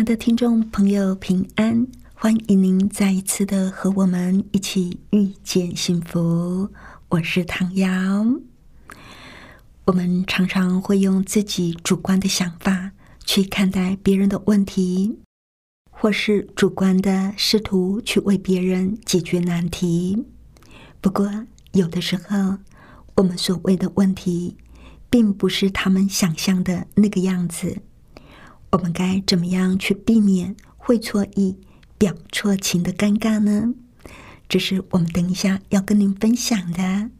亲爱的听众朋友，平安！欢迎您再一次的和我们一起遇见幸福。我是唐瑶。我们常常会用自己主观的想法去看待别人的问题，或是主观的试图去为别人解决难题。不过，有的时候，我们所谓的问题，并不是他们想象的那个样子。我们该怎么样去避免会错意、表错情的尴尬呢？这是我们等一下要跟您分享的。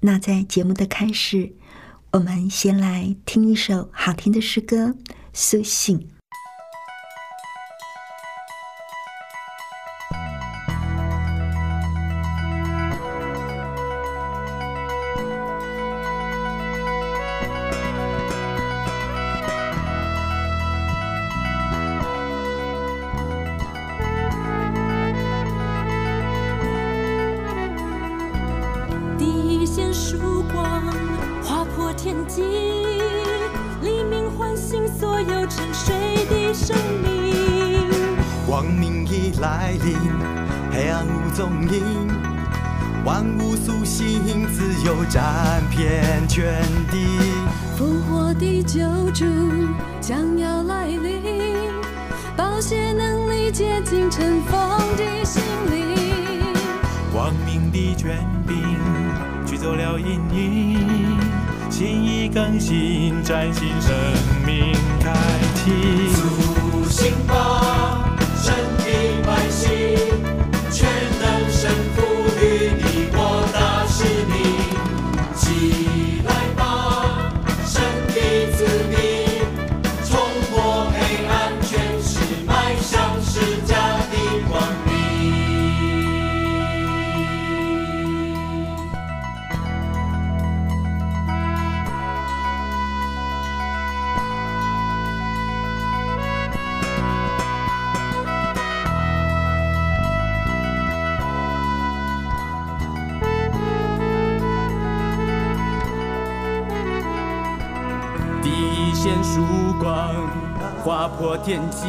那在节目的开始。我们先来听一首好听的诗歌《苏醒》。沉睡的生命，光明已来临，黑暗无踪影万物苏醒，自由占遍全地。复活的救主将要来临，保险能力接近尘封的心灵。光明的权柄驱走了阴影，心意更新，崭新生命开启。苏醒吧，破天际，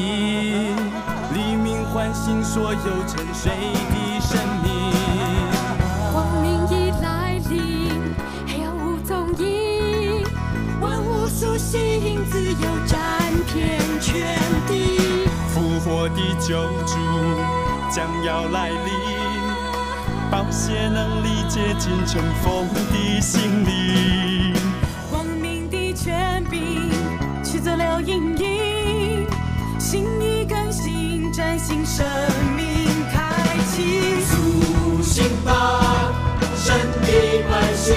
黎明唤醒所有沉睡的生命。光明已来临，黑暗无踪影，万物苏醒，自由占遍全地。复活的救主将要来临，宝血能力接近尘封的心灵。新，生命开启。苏醒吧，神的关心，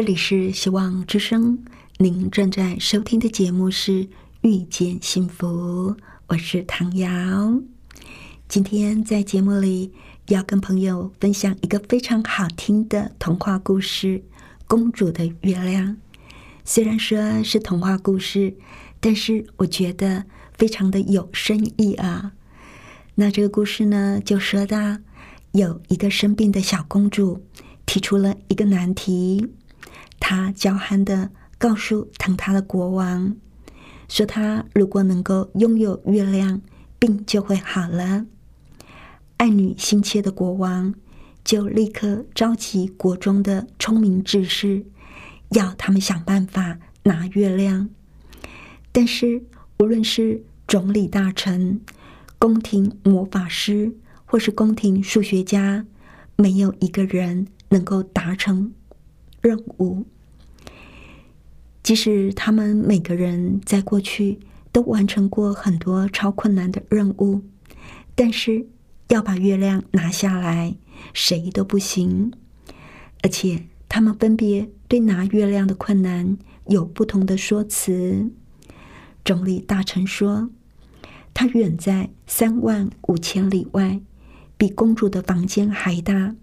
这里是希望之声，您正在收听的节目是《遇见幸福》，我是唐瑶。今天在节目里要跟朋友分享一个非常好听的童话故事《公主的月亮》。虽然说是童话故事，但是我觉得非常的有深意啊。那这个故事呢，就说到有一个生病的小公主提出了一个难题，他娇憨的告诉疼他的国王，说他如果能够拥有月亮，病就会好了。爱女心切的国王就立刻召集国中的聪明志士，要他们想办法拿月亮。但是，无论是总理大臣、宫廷魔法师，或是宫廷数学家，没有一个人能够达成任务。即使他们每个人在过去都完成过很多超困难的任务，但是。要把月亮拿下来，谁都不行。而且他们分别对拿月亮的困难有不同的说辞。总理大臣说：“他远在三万五千里外，比公主的房间还大，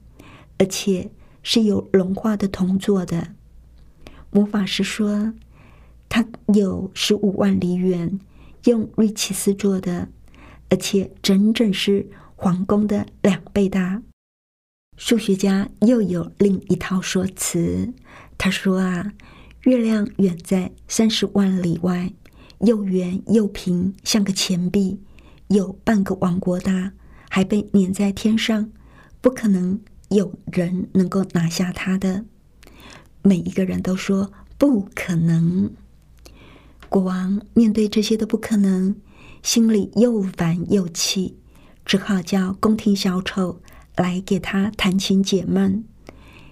而且是有融化的铜做的。”魔法师说：“他有十五万里远，用瑞奇斯做的，而且整整是。”皇宫的两倍大。数学家又有另一套说辞。他说：“啊，月亮远在三十万里外，又圆又平，像个钱币，有半个王国大，还被粘在天上，不可能有人能够拿下他的。”每一个人都说不可能。国王面对这些的不可能，心里又烦又气。只好叫宫廷小丑来给他弹琴解闷。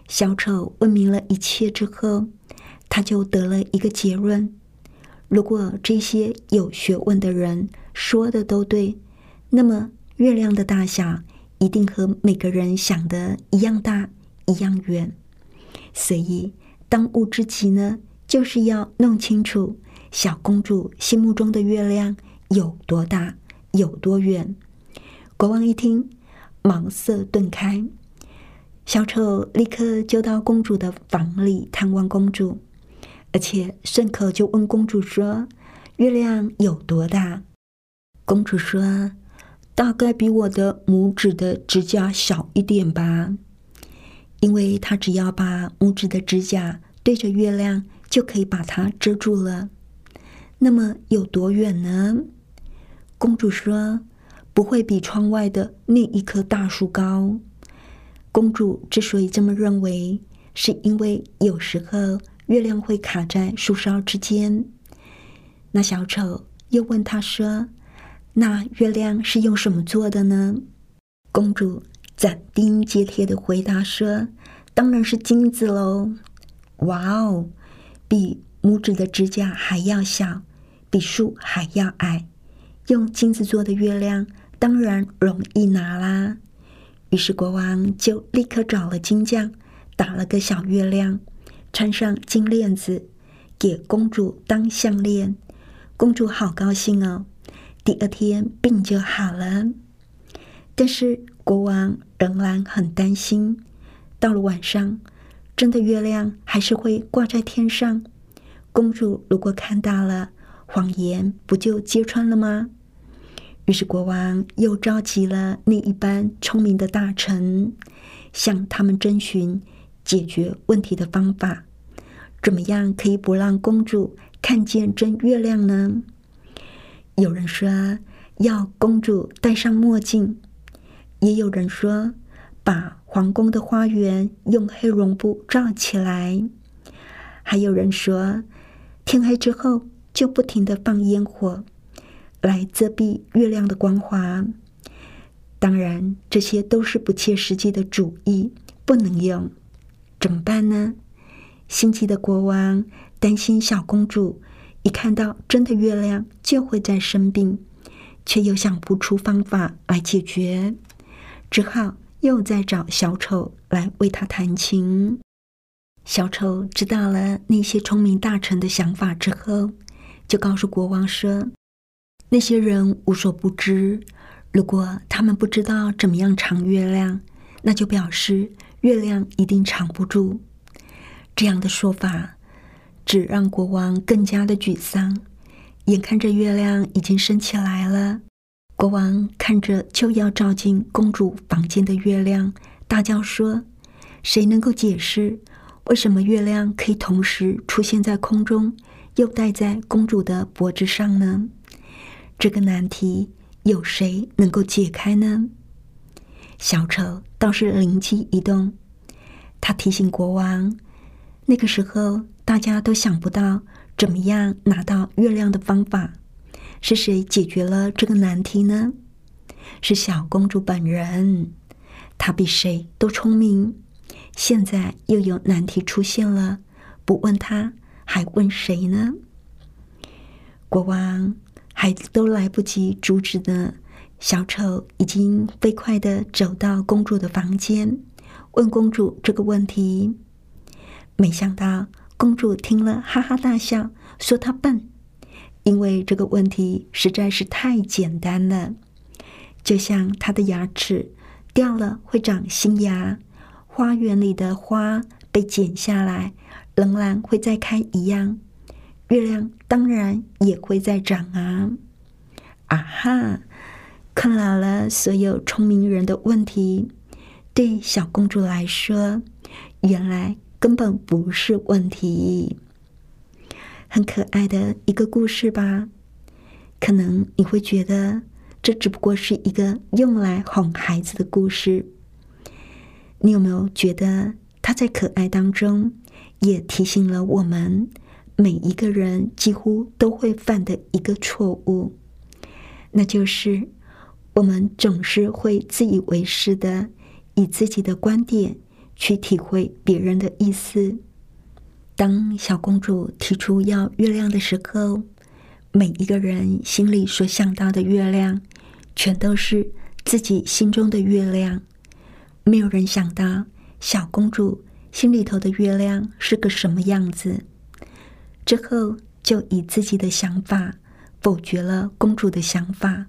小丑问明了一切之后，他就得了一个结论：如果这些有学问的人说的都对，那么月亮的大小一定和每个人想的一样大、一样远。所以，当务之急呢，就是要弄清楚小公主心目中的月亮有多大、有多远。国王一听，茅塞顿开。小丑立刻就到公主的房里探望公主，而且顺口就问公主说：“月亮有多大？”公主说：“大概比我的拇指的指甲小一点吧。”因为他只要把拇指的指甲对着月亮，就可以把它遮住了。那么有多远呢？公主说。不会比窗外的那一棵大树高。公主之所以这么认为，是因为有时候月亮会卡在树梢之间。那小丑又问他说：“那月亮是用什么做的呢？”公主斩钉截铁的回答说：“当然是金子喽！”哇哦，比拇指的指甲还要小，比树还要矮，用金子做的月亮。当然容易拿啦。于是国王就立刻找了金匠，打了个小月亮，穿上金链子，给公主当项链。公主好高兴哦！第二天病就好了。但是国王仍然很担心，到了晚上，真的月亮还是会挂在天上。公主如果看到了，谎言不就揭穿了吗？于是国王又召集了另一班聪明的大臣，向他们征询解决问题的方法。怎么样可以不让公主看见真月亮呢？有人说要公主戴上墨镜，也有人说把皇宫的花园用黑绒布罩起来，还有人说天黑之后就不停的放烟火。来遮蔽月亮的光华，当然这些都是不切实际的主意，不能用。怎么办呢？心急的国王担心小公主一看到真的月亮就会再生病，却又想不出方法来解决，只好又再找小丑来为他弹琴。小丑知道了那些聪明大臣的想法之后，就告诉国王说。那些人无所不知，如果他们不知道怎么样藏月亮，那就表示月亮一定藏不住。这样的说法只让国王更加的沮丧。眼看着月亮已经升起来了，国王看着就要照进公主房间的月亮，大叫说：“谁能够解释为什么月亮可以同时出现在空中，又戴在公主的脖子上呢？这个难题有谁能够解开呢？”小丑倒是灵机一动，他提醒国王：“那个时候大家都想不到。”怎么样拿到月亮的方法？是谁解决了这个难题呢？是小公主本人，她比谁都聪明。现在又有难题出现了，不问她还问谁呢？国王还都来不及阻止呢，小丑已经飞快的走到公主的房间，问公主这个问题。没想到。公主听了，哈哈大笑，说：“她笨，因为这个问题实在是太简单了。就像她的牙齿掉了会长新牙，花园里的花被剪下来仍然会再开一样，月亮当然也会再长啊！啊哈，看老了所有聪明人的问题，对小公主来说，原来。”根本不是问题，很可爱的一个故事吧？可能你会觉得这只不过是一个用来哄孩子的故事。你有没有觉得他在可爱当中也提醒了我们每一个人几乎都会犯的一个错误？那就是我们总是会自以为是的以自己的观点。去体会别人的意思。当小公主提出要月亮的时候，每一个人心里所想到的月亮，全都是自己心中的月亮。没有人想到小公主心里头的月亮是个什么样子。之后就以自己的想法否决了公主的想法。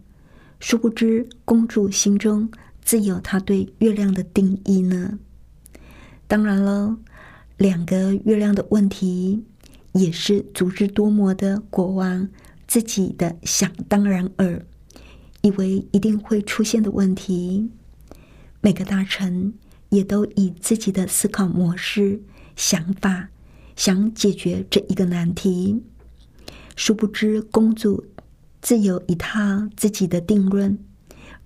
殊不知，公主心中自有她对月亮的定义呢。当然了，两个月亮的问题也是足智多谋的国王自己的想当然尔，以为一定会出现的问题。每个大臣也都以自己的思考模式、想法想解决这一个难题。殊不知，公主自有一套自己的定论，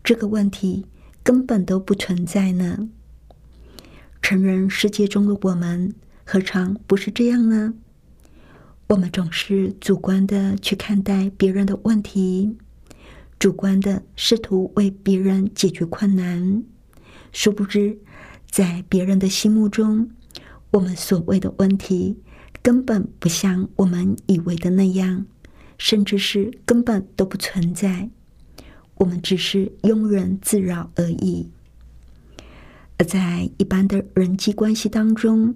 这个问题根本都不存在呢。成人世界中的我们，何尝不是这样呢？我们总是主观的去看待别人的问题，主观的试图为别人解决困难，殊不知，在别人的心目中，我们所谓的问题，根本不像我们以为的那样，甚至是根本都不存在。我们只是庸人自扰而已。而在一般的人际关系当中，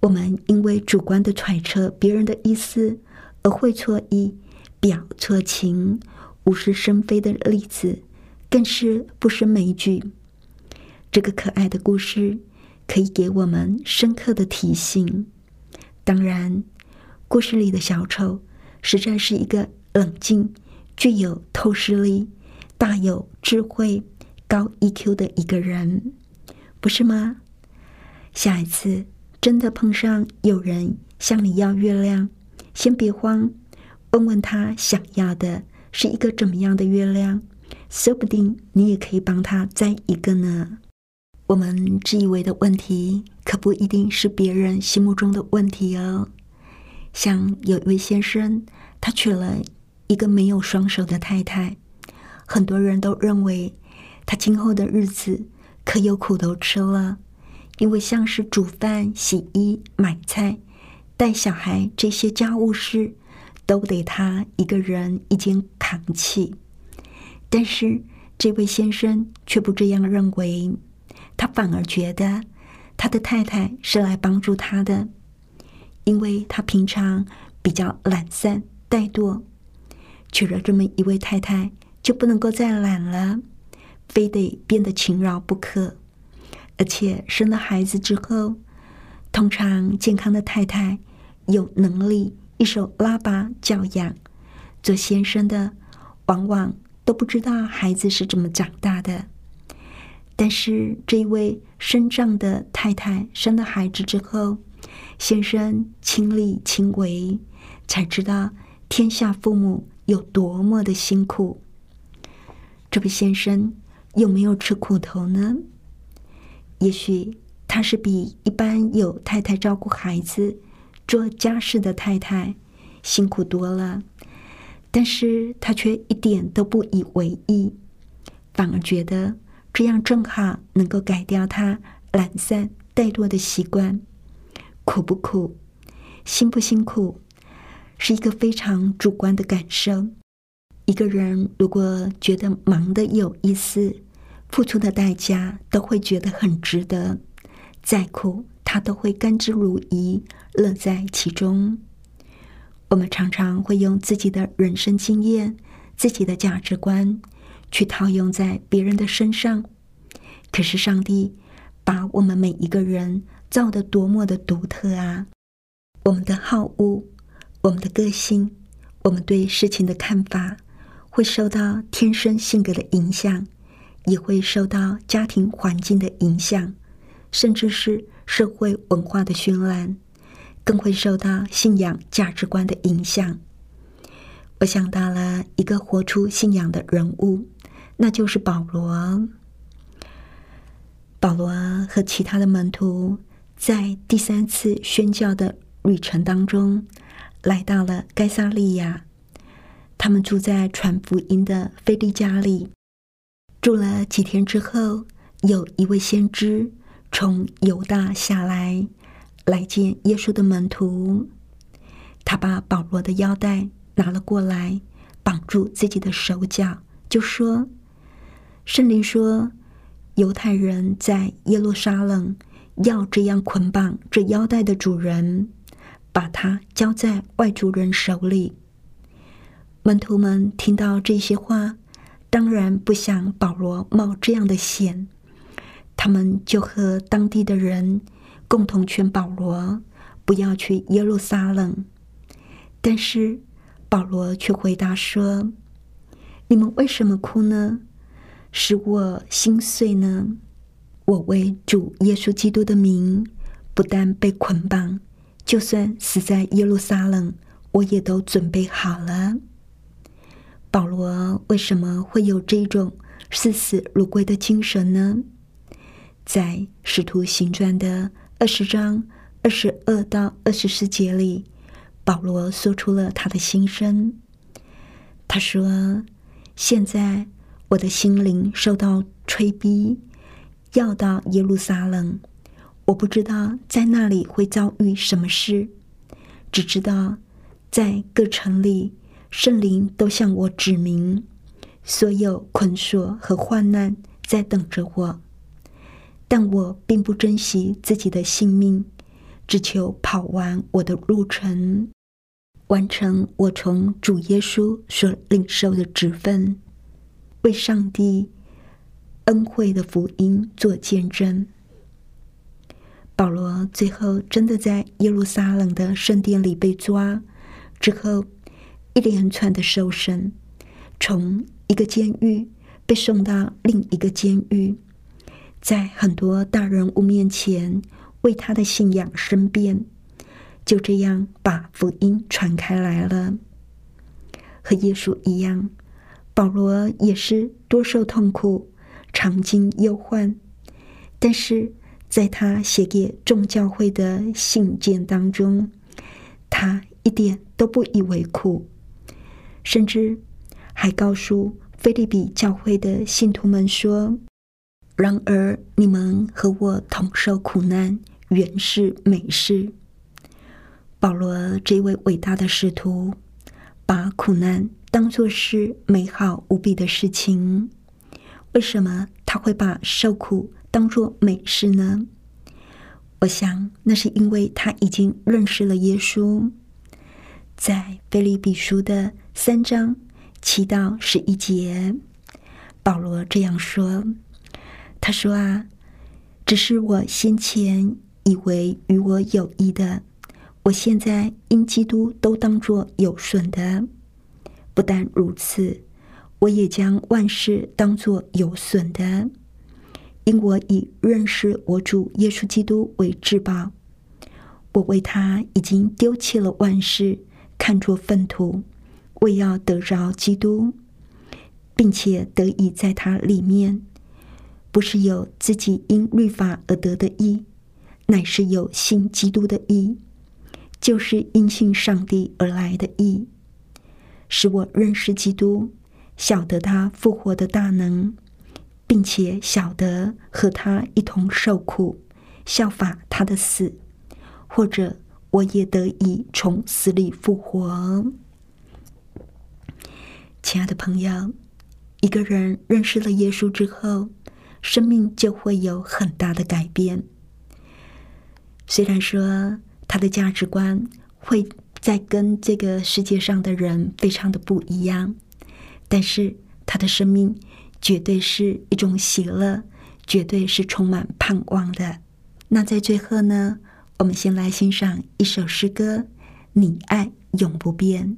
我们因为主观的揣测别人的意思而会错意、表错情、无事生非的例子，更是不胜枚举。这个可爱的故事可以给我们深刻的提醒。当然，故事里的小丑实在是一个冷静、具有透视力、大有智慧、高 EQ 的一个人。不是吗？下一次真的碰上有人向你要月亮，先别慌，问问他想要的是一个怎么样的月亮，说不定你也可以帮他摘一个呢。我们自以为的问题，可不一定是别人心目中的问题哦。像有一位先生，他娶了一个没有双手的太太，很多人都认为他今后的日子。可有苦头吃了，因为像是煮饭、洗衣、买菜、带小孩这些家务事，都得他一个人一肩扛起。但是这位先生却不这样认为，他反而觉得他的太太是来帮助他的，因为他平常比较懒散怠惰，娶了这么一位太太，就不能够再懒了。非得变得勤劳不可。而且生了孩子之后，通常健康的太太有能力一手拉拔教养，做先生的往往都不知道孩子是怎么长大的。但是这一位身障的太太生了孩子之后，先生亲力亲为，才知道天下父母有多么的辛苦。这位先生有没有吃苦头呢？也许他是比一般有太太照顾孩子、做家事的太太辛苦多了，但是他却一点都不以为意，反而觉得这样正好能够改掉他懒散怠惰的习惯。苦不苦，辛不辛苦，是一个非常主观的感受。一个人如果觉得忙的有意思，付出的代价都会觉得很值得，再苦他都会甘之如饴，乐在其中。我们常常会用自己的人生经验、自己的价值观去套用在别人的身上，可是上帝把我们每一个人造的多么的独特啊！我们的好恶、我们的个性、我们对事情的看法，会受到天生性格的影响。也会受到家庭环境的影响，甚至是社会文化的熏染，更会受到信仰价值观的影响。我想到了一个活出信仰的人物，那就是保罗。保罗和其他的门徒在第三次宣教的旅程当中，来到了该萨利亚，他们住在传福音的菲利家里。住了几天之后，有一位先知从犹大下来，来见耶稣的门徒。他把保罗的腰带拿了过来，绑住自己的手脚，就说：“圣灵说，犹太人在耶路撒冷要这样捆绑这腰带的主人，把他交在外族人手里。”门徒们听到这些话。当然不想保罗冒这样的险，他们就和当地的人共同劝保罗不要去耶路撒冷。但是保罗却回答说：“你们为什么哭呢？使我心碎呢？我为主耶稣基督的名，不但被捆绑，就算死在耶路撒冷，我也都准备好了。”保罗为什么会有这种视死如归的精神呢？在《使徒行传》的二十章二十二到二十四节里，保罗说出了他的心声。他说：“现在我的心灵受到催逼，要到耶路撒冷。我不知道在那里会遭遇什么事，只知道在各城里。”圣灵都向我指明，所有捆锁和患难在等着我，但我并不珍惜自己的性命，只求跑完我的路程，完成我从主耶稣所领受的职分，为上帝恩惠的福音做见证。保罗最后真的在耶路撒冷的圣殿里被抓之后。一连串的受审，从一个监狱被送到另一个监狱，在很多大人物面前为他的信仰申辩，就这样把福音传开来了。和耶稣一样，保罗也是多受痛苦，常经忧患，但是在他写给众教会的信件当中，他一点都不以为苦。甚至还告诉菲利比教会的信徒们说：“然而你们和我同受苦难，原是美事。”保罗这位伟大的使徒，把苦难当作是美好无比的事情。为什么他会把受苦当作美事呢？我想，那是因为他已经认识了耶稣。在菲利比书的三章七到十一节，保罗这样说：“他说啊，只是我先前以为与我有益的，我现在因基督都当作有损的。不但如此，我也将万事当作有损的，因我以认识我主耶稣基督为至宝。我为他已经丢弃了万事，看作粪土，为要得着基督。”并且得以在他里面，不是有自己因律法而得的义，乃是有信基督的义，就是因信上帝而来的义，使我认识基督，晓得他复活的大能，并且晓得和他一同受苦，效法他的死，或者我也得以从死里复活。亲爱的朋友。一个人认识了耶稣之后，生命就会有很大的改变。虽然说他的价值观会在跟这个世界上的人非常的不一样，但是他的生命绝对是一种喜乐，绝对是充满盼望的。那在最后呢，我们先来欣赏一首诗歌：《你爱永不变》。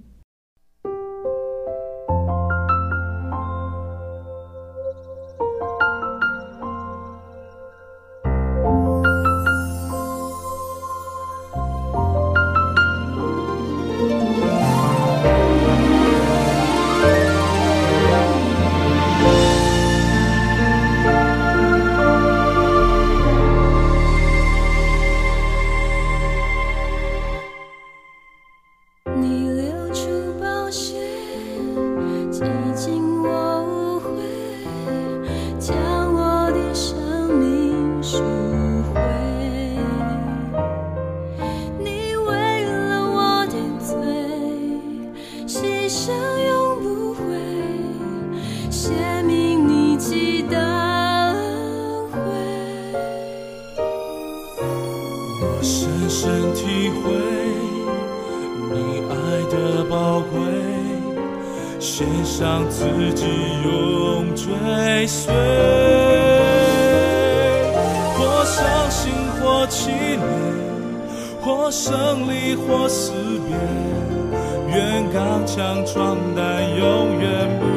刚强壮胆，永远。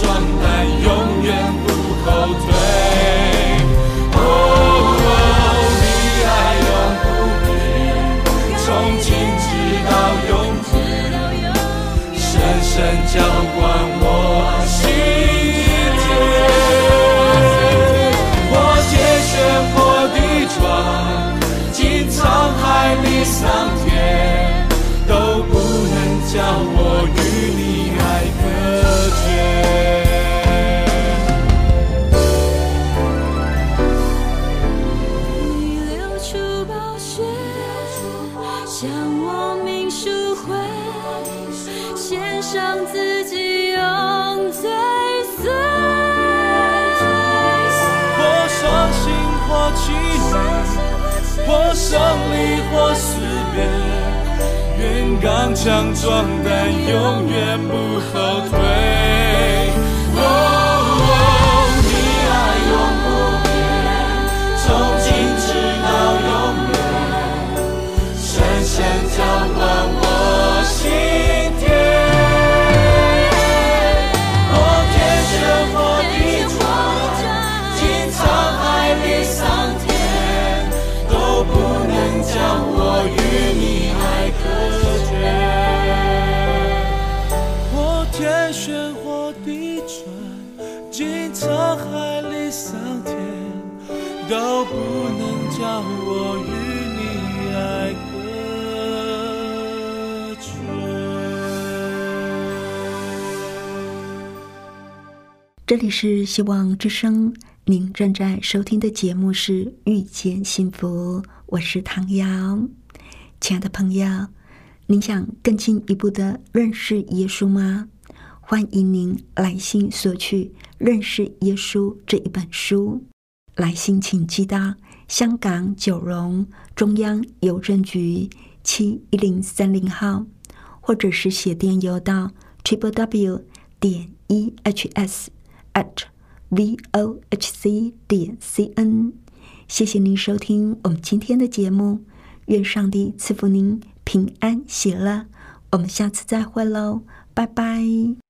壮胆，永远不后退。哦，你爱永不变，从今直到永远，深深浇灌。或死别，愿刚强壮胆，永远不后退。这里是希望之声，您正在收听的节目是《遇见幸福》，我是唐瑶。亲爱的朋友，您想更进一步的认识耶稣吗？欢迎您来信索取《认识耶稣》这一本书。来信请寄到香港九龙中央邮政局七一零三零号，或者是写电邮到 triple w 点 e h s at v o h c 点 c n。谢谢您收听我们今天的节目，愿上帝赐福您平安喜乐。我们下次再会喽，拜拜。